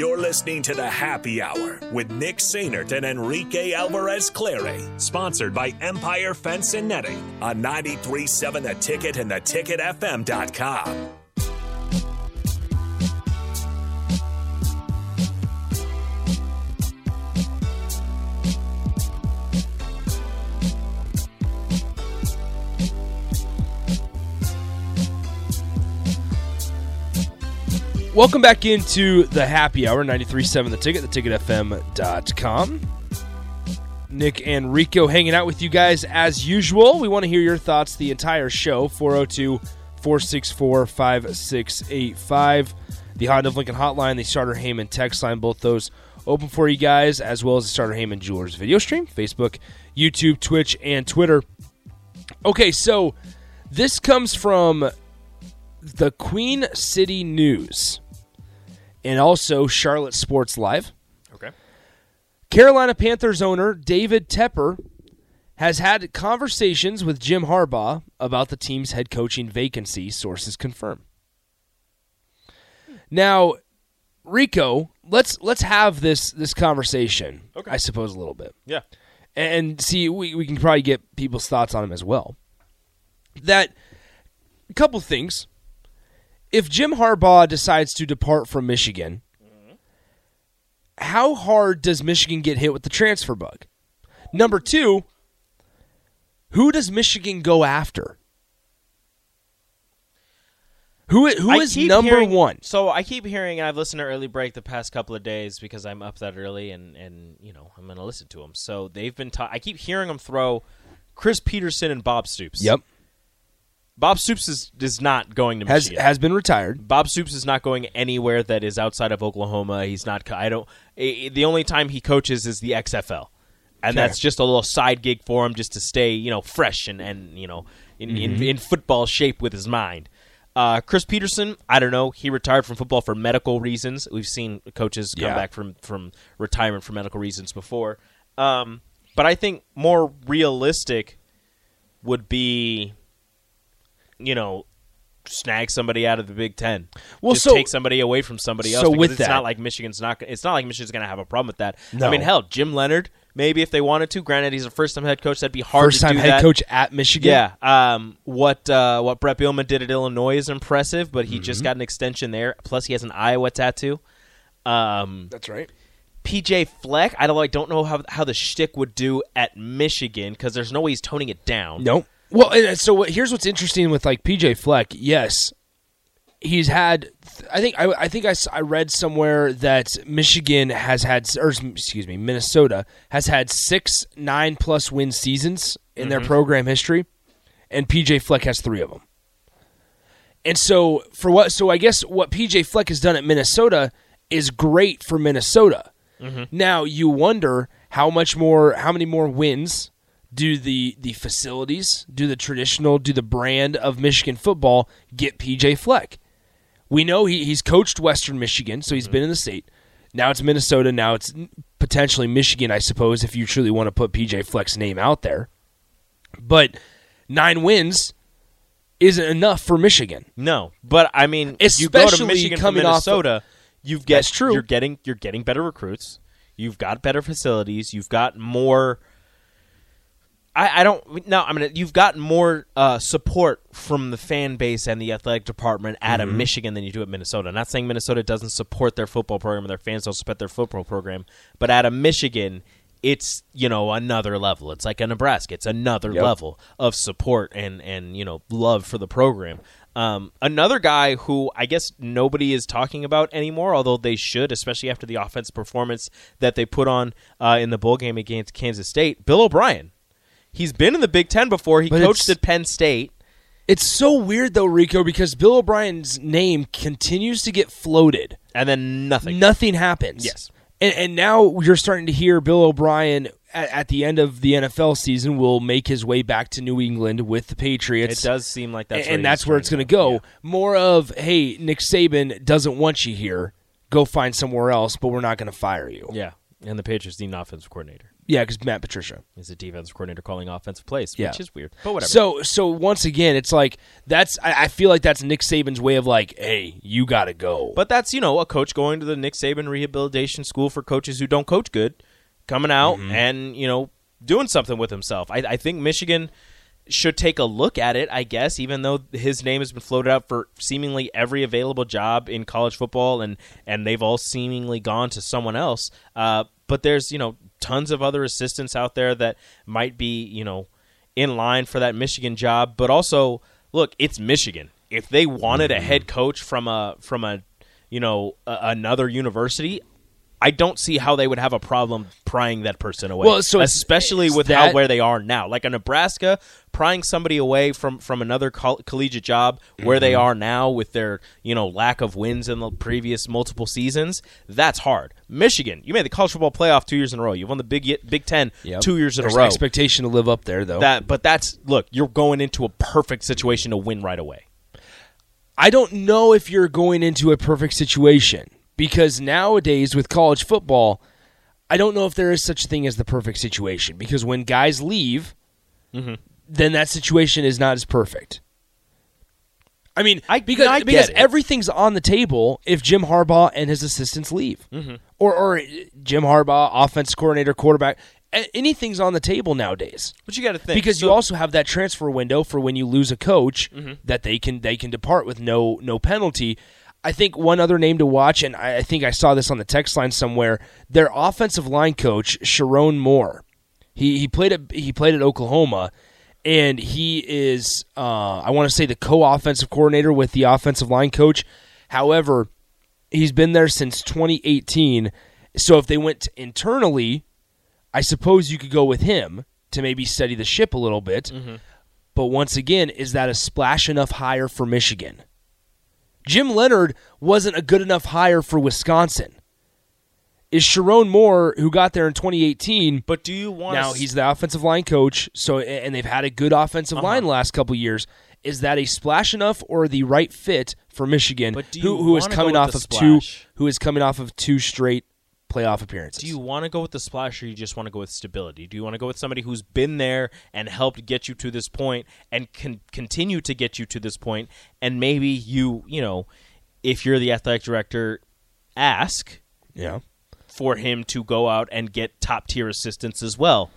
You're listening to the Happy Hour with Nick Sainert and Enrique Alvarez Clary, sponsored by Empire Fence and Netting on 93.7 The Ticket and theticketfm.com. Welcome back into the happy hour, 93.7 The Ticket, the theticketfm.com. Nick and Rico hanging out with you guys as usual. We want to hear your thoughts the entire show, 402 464 5685. The Honda of Lincoln hotline, the Sartor Hamann text line, both those open for you guys, as well as the Sartor Hamann Jewelers video stream, Facebook, YouTube, Twitch, and Twitter. Okay, so this comes from the Queen City News and also Charlotte Sports Live. Okay. Carolina Panthers owner David Tepper has had conversations with Jim Harbaugh about the team's head coaching vacancy, sources confirm. Now, Rico, let's let's have this this conversation. Okay. I suppose a little bit Yeah. and see we, we can probably get people's thoughts on him as well. That a couple things. If Jim Harbaugh decides to depart from Michigan, how hard does Michigan get hit with the transfer bug? Number two, who does Michigan go after? Who who is number hearing- one? So I keep hearing, and I've listened to Early Break the past couple of days because I'm up that early, and and you know I'm going to listen to them. So they've been. Ta- I keep hearing them throw Chris Petersen and Bob Stoops. Yep, Bob Stoops is is not going to has Michigan. has been retired. Bob Stoops is not going anywhere that is outside of Oklahoma. He's not. I don't. The only time he coaches is the XFL, and Okay. that's just a little side gig for him, just to stay, you know, fresh and and you know, in Mm-hmm. in, in football shape with his mind. Uh, Chris Petersen, I don't know. He retired from football for medical reasons. We've seen coaches come Yeah. back from from retirement for medical reasons before. Um, but I think more realistic would be, you know, snag somebody out of the Big Ten. Well, just so- take somebody away from somebody else. so because with it's that- not like Michigan's not. It's not like Michigan's going to have a problem with that. No. I mean, hell, Jim Leonhard. Maybe if they wanted to. Granted, he's a first-time head coach. That'd be hard. First to time do head that. coach at Michigan. Yeah. Um, what uh, what Bret Bielema did at Illinois is impressive, but he Mm-hmm. just got an extension there. Plus, he has an Iowa tattoo. Um, that's right. PJ Fleck, I don't like don't know how how the shtick would do at Michigan because there's no way he's toning it down. No. Well, and uh, so what, here's what's interesting with like PJ Fleck. Yes, he's had. I think I, I think I read somewhere that Michigan has had, or excuse me, Minnesota has had six nine plus win seasons in their mm-hmm. program history, and PJ Fleck has three of them. And so for what? So I guess what PJ Fleck has done at Minnesota is great for Minnesota. Mm-hmm. Now you wonder how much more, how many more wins do the the facilities, do the traditional, do the brand of Michigan football get PJ Fleck? We know he, he's coached Western Michigan, so he's mm-hmm. been in the state. Now it's Minnesota. Now it's potentially Michigan, I suppose, if you truly want to put PJ Fleck's name out there. But nine wins isn't enough for Michigan. No, but I mean, you go to Especially Michigan from coming off of- Minnesota, you've get That's true. You're getting you're getting better recruits. You've got better facilities. You've got more. I, I don't no. I mean, you've got more uh, support from the fan base and the athletic department out of Michigan than you do at Minnesota. not saying Minnesota doesn't support their football program and their fans don't support their football program, but out of Michigan, it's you know another level. It's like a Nebraska. It's another Yep. level of support and and you know love for the program. Um, another guy who I guess nobody is talking about anymore, although they should, especially after the offense performance that they put on uh, in the bowl game against Kansas State. Bill O'Brien. He's been in the Big Ten before. He But coached at Penn State. It's so weird though, Rico, because Bill O'Brien's name continues to get floated. and then nothing. Nothing happens. Yes. And, and now you're starting to hear Bill O'Brien at, at the end of the NFL season will make his way back to New England with the Patriots. It does seem like that's and, that's where it's going to go. More of, hey, Nick Saban doesn't want you here. Go find somewhere else, but we're not going to fire you. Yeah. yeah, and the Patriots need an offensive coordinator. Yeah, because Matt Patricia. is a defensive coordinator calling offensive plays, Yeah. which is weird. But whatever. So so once again, it's like that's I, I feel like that's Nick Saban's way of like, hey, you got to go. But that's you know a coach going to the Nick Saban Rehabilitation School for coaches who don't coach good, coming out Mm-hmm. and you know doing something with himself. I, I think Michigan should take a look at it. I guess even though his name has been floated out for seemingly every available job in college football, and and they've all seemingly gone to someone else. Uh, but there's you know tons of other assistants out there that might be you know in line for that Michigan job. But also, look, it's Michigan. If they wanted Mm-hmm. a head coach from a from a you know a, another university, I don't see how they would have a problem prying that person away. Well, so especially it's with that- how where they are now, like a Nebraska prying somebody away from from another coll- collegiate job where they Mm-hmm. are now with their you know lack of wins in the previous multiple seasons. That's hard. Michigan, you made the college football playoff two years in a row. You've won the Big Big Ten Yep. two years in There's a row. expectation to live up there, though. that, but that's look, you're going into a perfect situation to win right away. I don't know if you're going into a perfect situation because nowadays with college football, I don't know if there is such a thing as the perfect situation because when guys leave, Mm-hmm. then that situation is not as perfect. I mean, I- because I because everything's on the table if Jim Harbaugh and his assistants leave, Mm-hmm. or or Jim Harbaugh, offense coordinator, quarterback, anything's on the table nowadays But you got to think because you also have that transfer window for when you lose a coach Mm-hmm. that they can they can depart with no no penalty. I think one other name to watch, and I, think I saw this on the text line somewhere. Their offensive line coach Sherrone Moore, he he played at he played at Oklahoma, and he is uh, I want to say the co-offensive coordinator with the offensive line coach. However, he's been there since 2018. So if they went internally, I suppose you could go with him to maybe steady the ship a little bit. But once again, is that a splash enough hire for Michigan? Jim Leonhard wasn't a good enough hire for Wisconsin. Is Sherrone Moore, who got there in 2018, But do you want now he's the offensive line coach, so and they've had a good offensive Uh-huh. line the last couple years. Is that a splash enough or the right fit for Michigan, But do who, who is coming off of two who is coming off of two straight playoff appearances? Do you want to go with the splash or you just want to go with stability? Do you want to go with somebody who's been there and helped get you to this point and can continue to get you to this point and maybe you, you know, if you're the athletic director, ask yeah. for him to go out and get top tier assistants as well.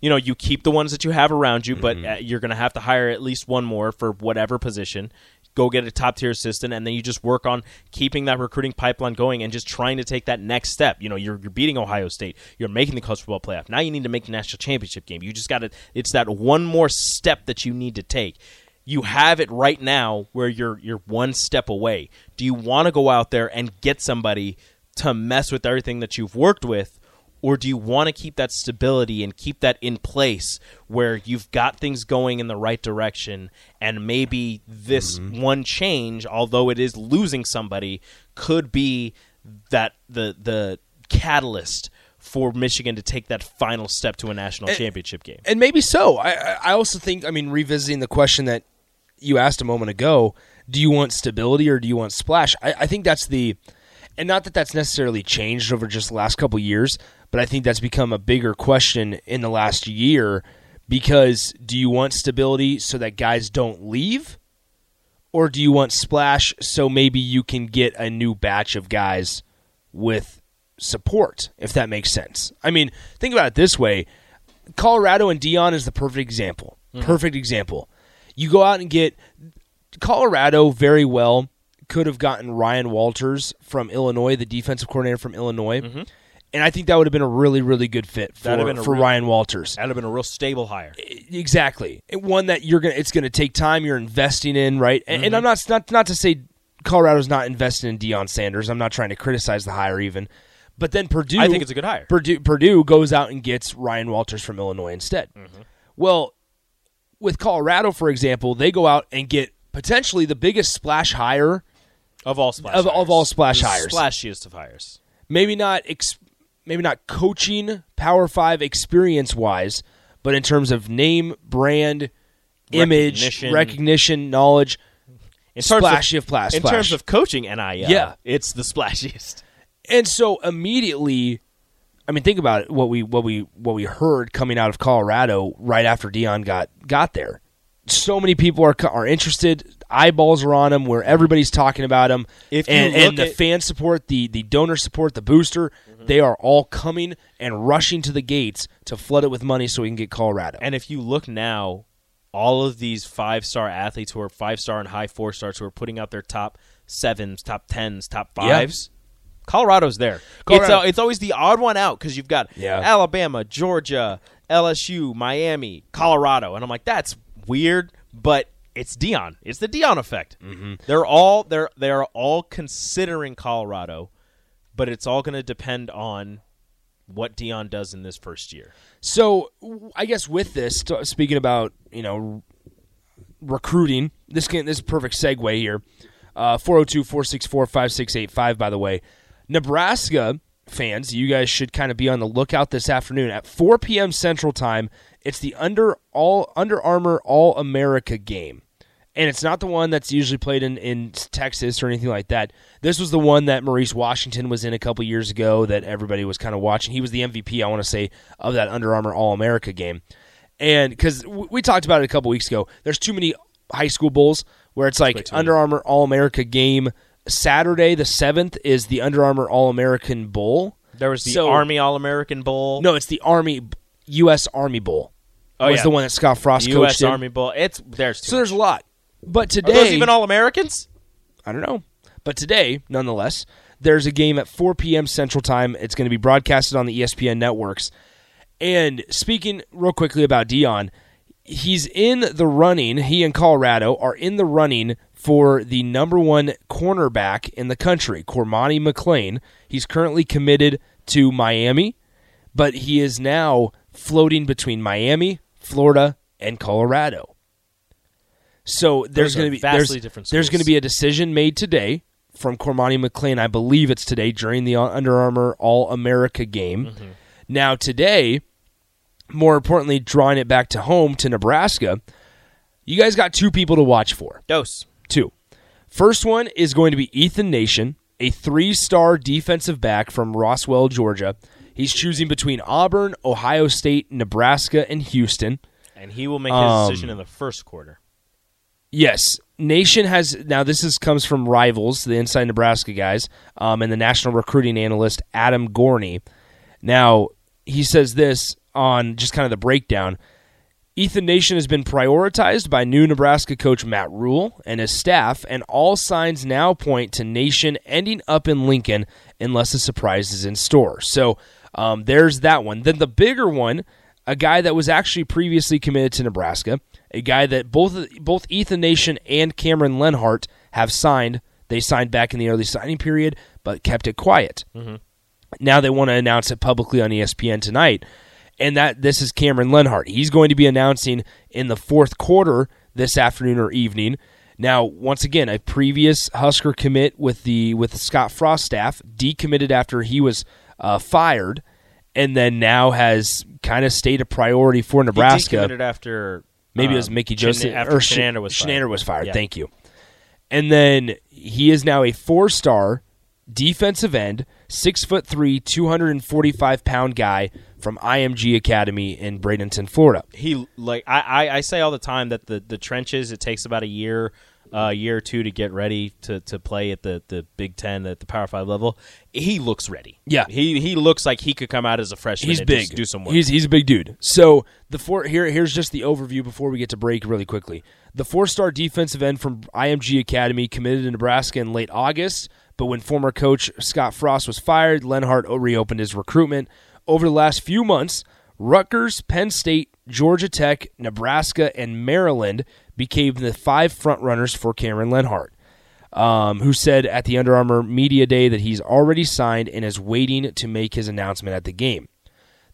You know, you keep the ones that you have around you, but uh, you're going to have to hire at least one more for whatever position. Go get a top tier assistant, and then you just work on keeping that recruiting pipeline going and just trying to take that next step. You know, you're, you're beating Ohio State, you're making the college football playoff. Now you need to make the national championship game. You just got to. It's that one more step that you need to take. You have it right now where you're you're one step away. Do you want to go out there and get somebody to mess with everything that you've worked with, or do you want to keep that stability and keep that in place where you've got things going in the right direction and maybe this mm-hmm. one change, although it is losing somebody, could be that the the catalyst for Michigan to take that final step to a national championship game. and maybe so. I I- I also think I mean revisiting the question that you asked a moment ago: Do you want stability or do you want splash? I, I think that's the, and not that that's necessarily changed over just the last couple years, but I think that's become a bigger question in the last year because do you want stability so that guys don't leave, or do you want splash so maybe you can get a new batch of guys with support, if that makes sense. I mean, think about it this way. Colorado and Deion is the perfect example. Mm-hmm. Perfect example. You go out and get Colorado very well could have gotten Ryan Walters from Illinois, the defensive coordinator from Illinois. Mm-hmm. And I think that would have been a really, really good fit for, for real- Ryan Walters. That'd have been a real stable hire. Exactly. One that you're gonna it's gonna take time, you're investing in, right? And, Mm-hmm. and I'm not not not to say Colorado's not investing in Deion Sanders. I'm not trying to criticize the hire even. But then Purdue I think it's a good hire. Purdue Purdue goes out and gets Ryan Walters from Illinois instead. Mm-hmm. Well, with Colorado, for example, they go out and get potentially the biggest splash hire, Of all splash Of- hires. of all splash The hires. Splashiest of hires. maybe not ex- maybe not coaching Power Five experience wise, but in terms of name, brand, image, Recognition. recognition, knowledge, In splashy of, of plas- In splash. terms of coaching NIL, Yeah. it's the splashiest. And so immediately, I mean, think about it. What we what we what we heard coming out of Colorado right after Deion got got there. So many people are are interested. Eyeballs are on him. Where everybody's talking about him. If you and, and the at- fan support, the the donor support, the booster, they are all coming and rushing to the gates to flood it with money so we can get Colorado. And if you look now, all of these five star athletes who are five star and high four stars who are putting out their top sevens, top tens, top fives, Colorado's there. Colorado- It's, uh, it's always the odd one out because you've got Yeah. Alabama, Georgia, LSU, Miami, Colorado, and I'm like, that's weird, but it's Deion. It's the Deion effect. Mm-hmm. They're all they're they're all considering Colorado, but it's all going to depend on what Deion does in this first year. So I guess with this, speaking about you know recruiting, this can this perfect segue here. Uh, 402-464-5685, By the way, Nebraska fans, you guys should kind of be on the lookout this afternoon at 4 p.m. Central Time. It's the Under All Under Armour All America game. And it's not the one that's usually played in, in Texas or anything like that. This was the one that Maurice Washington was in a couple years ago that everybody was kind of watching. He was the MVP, I want to say, of that Under Armour All America game. And because we talked about it a couple weeks ago, there's too many high school bowls where it's like Under Armour All America game. Saturday the 7th is the Under Armour All American Bowl. There was the So- Army All American Bowl. No, it's the Army U.S. Army Bowl. Oh, It was yeah. the one that Scott Frost U.S. coached in. Army Bowl. It's there's too So there's a lot. But Are today, those even All Americans? I don't know. But today, nonetheless, there's a game at 4 p.m. Central Time. It's going to be broadcasted on the ESPN networks. And speaking real quickly about Deion, he's in the running. He and Colorado are in the running for the number one cornerback in the country, Cormani McClain. He's currently committed to Miami, but he is now floating between Miami, Florida, and Colorado. So there's going to be vastly there's, different there's going to be a decision made today from Cormani McClain. I believe it's today during the Under Armour All America game. Mm-hmm. Now today, more importantly, drawing it back to home to Nebraska, you guys got two people to watch for. Dose. Two. First one is going to be Ethan Nation, a three-star defensive back from Roswell, Georgia. He's choosing between Auburn, Ohio State, Nebraska, and Houston. And he will make his Um, decision in the first quarter. Yes, Nation has now. This is comes from Rivals, the Inside Nebraska guys, um, and the national recruiting analyst Adam Gorney. Now he says this on just kind of the breakdown. Ethan Nation has been prioritized by new Nebraska coach Matt Rhule and his staff, and all signs now point to Nation ending up in Lincoln unless a surprise is in store. So um, there's that one. Then the bigger one, a guy that was actually previously committed to Nebraska, a guy that both both Ethan Nation and Cameron Lenhardt have signed. They signed back in the early signing period, but kept it quiet. Now they want to announce it publicly on ESPN tonight, and that this is Cameron Lenhardt. He's going to be announcing in the fourth quarter this afternoon or evening. Now, once again, a previous Husker commit with the with the Scott Frost staff decommitted after he was uh, fired, and then now has kind of stayed a priority for Nebraska. decommitted after Maybe it was um, Mickey Joseph after or Shenander was fired. Was fired. Yeah. Thank you. And then he is now a four-star defensive end, six foot three, two hundred and forty-five pound guy from IMG Academy in Bradenton, Florida. he like I, I, I say all the time that the, the trenches it takes about a year a year or two to get ready to, to play at the, the Big Ten at the Power Five level. He looks ready. Yeah. he he looks like he could come out as a freshman. He's and big. just do some work. He's he's a big dude. So the four here here's just the overview before we get to break really quickly. The four-star defensive end from IMG Academy committed to Nebraska in late August, but when former coach Scott Frost was fired, Lenhardt reopened his recruitment. Over the last few months, Rutgers, Penn State, Georgia Tech, Nebraska, and Maryland became the five frontrunners for Cameron Lenhardt um, who said at the Under Armour Media Day that he's already signed and is waiting to make his announcement at the game.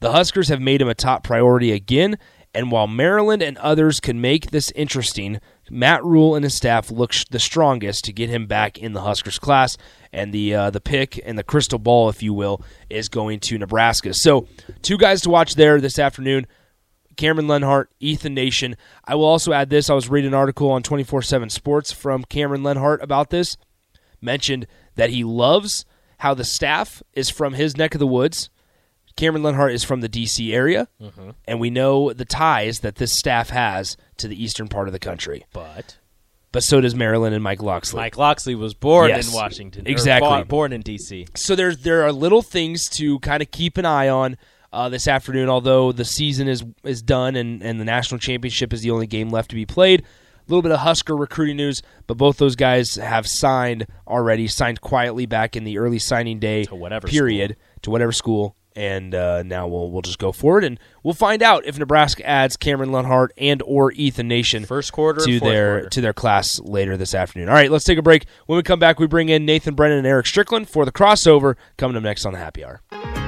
The Huskers have made him a top priority again, and while Maryland and others could make this interesting, Matt Rhule and his staff look sh- the strongest to get him back in the Huskers class, and the uh, the pick and the crystal ball, if you will, is going to Nebraska. So, two guys to watch there this afternoon. Cameron Lenhardt, Ethan Nation. I will also add this. I was reading an article on 24 7 Sports from Cameron Lenhardt about this. Mentioned that he loves how the staff is from his neck of the woods, Cameron Lenhardt is from the D.C. area, Mm-hmm. and we know the ties that this staff has to the eastern part of the country. But But so does Maryland and Mike Locksley. Mike Locksley was born Yes. in Washington. Exactly. born- born in D.C. So there's there are little things to kind of keep an eye on uh, this afternoon. Although the season is is done and and the national championship is the only game left to be played. A little bit of Husker recruiting news, but both those guys have signed already, signed quietly back in the early signing day To whatever period to whatever school. And uh, now we'll we'll just go forward and we'll find out if Nebraska adds Cameron Lenhardt and or Ethan Nation First quarter to their quarter. to their class later this afternoon. All right, let's take a break. When we come back, we bring in Nathan Brennan and Eric Strickland for the crossover coming up next on the Happy Hour.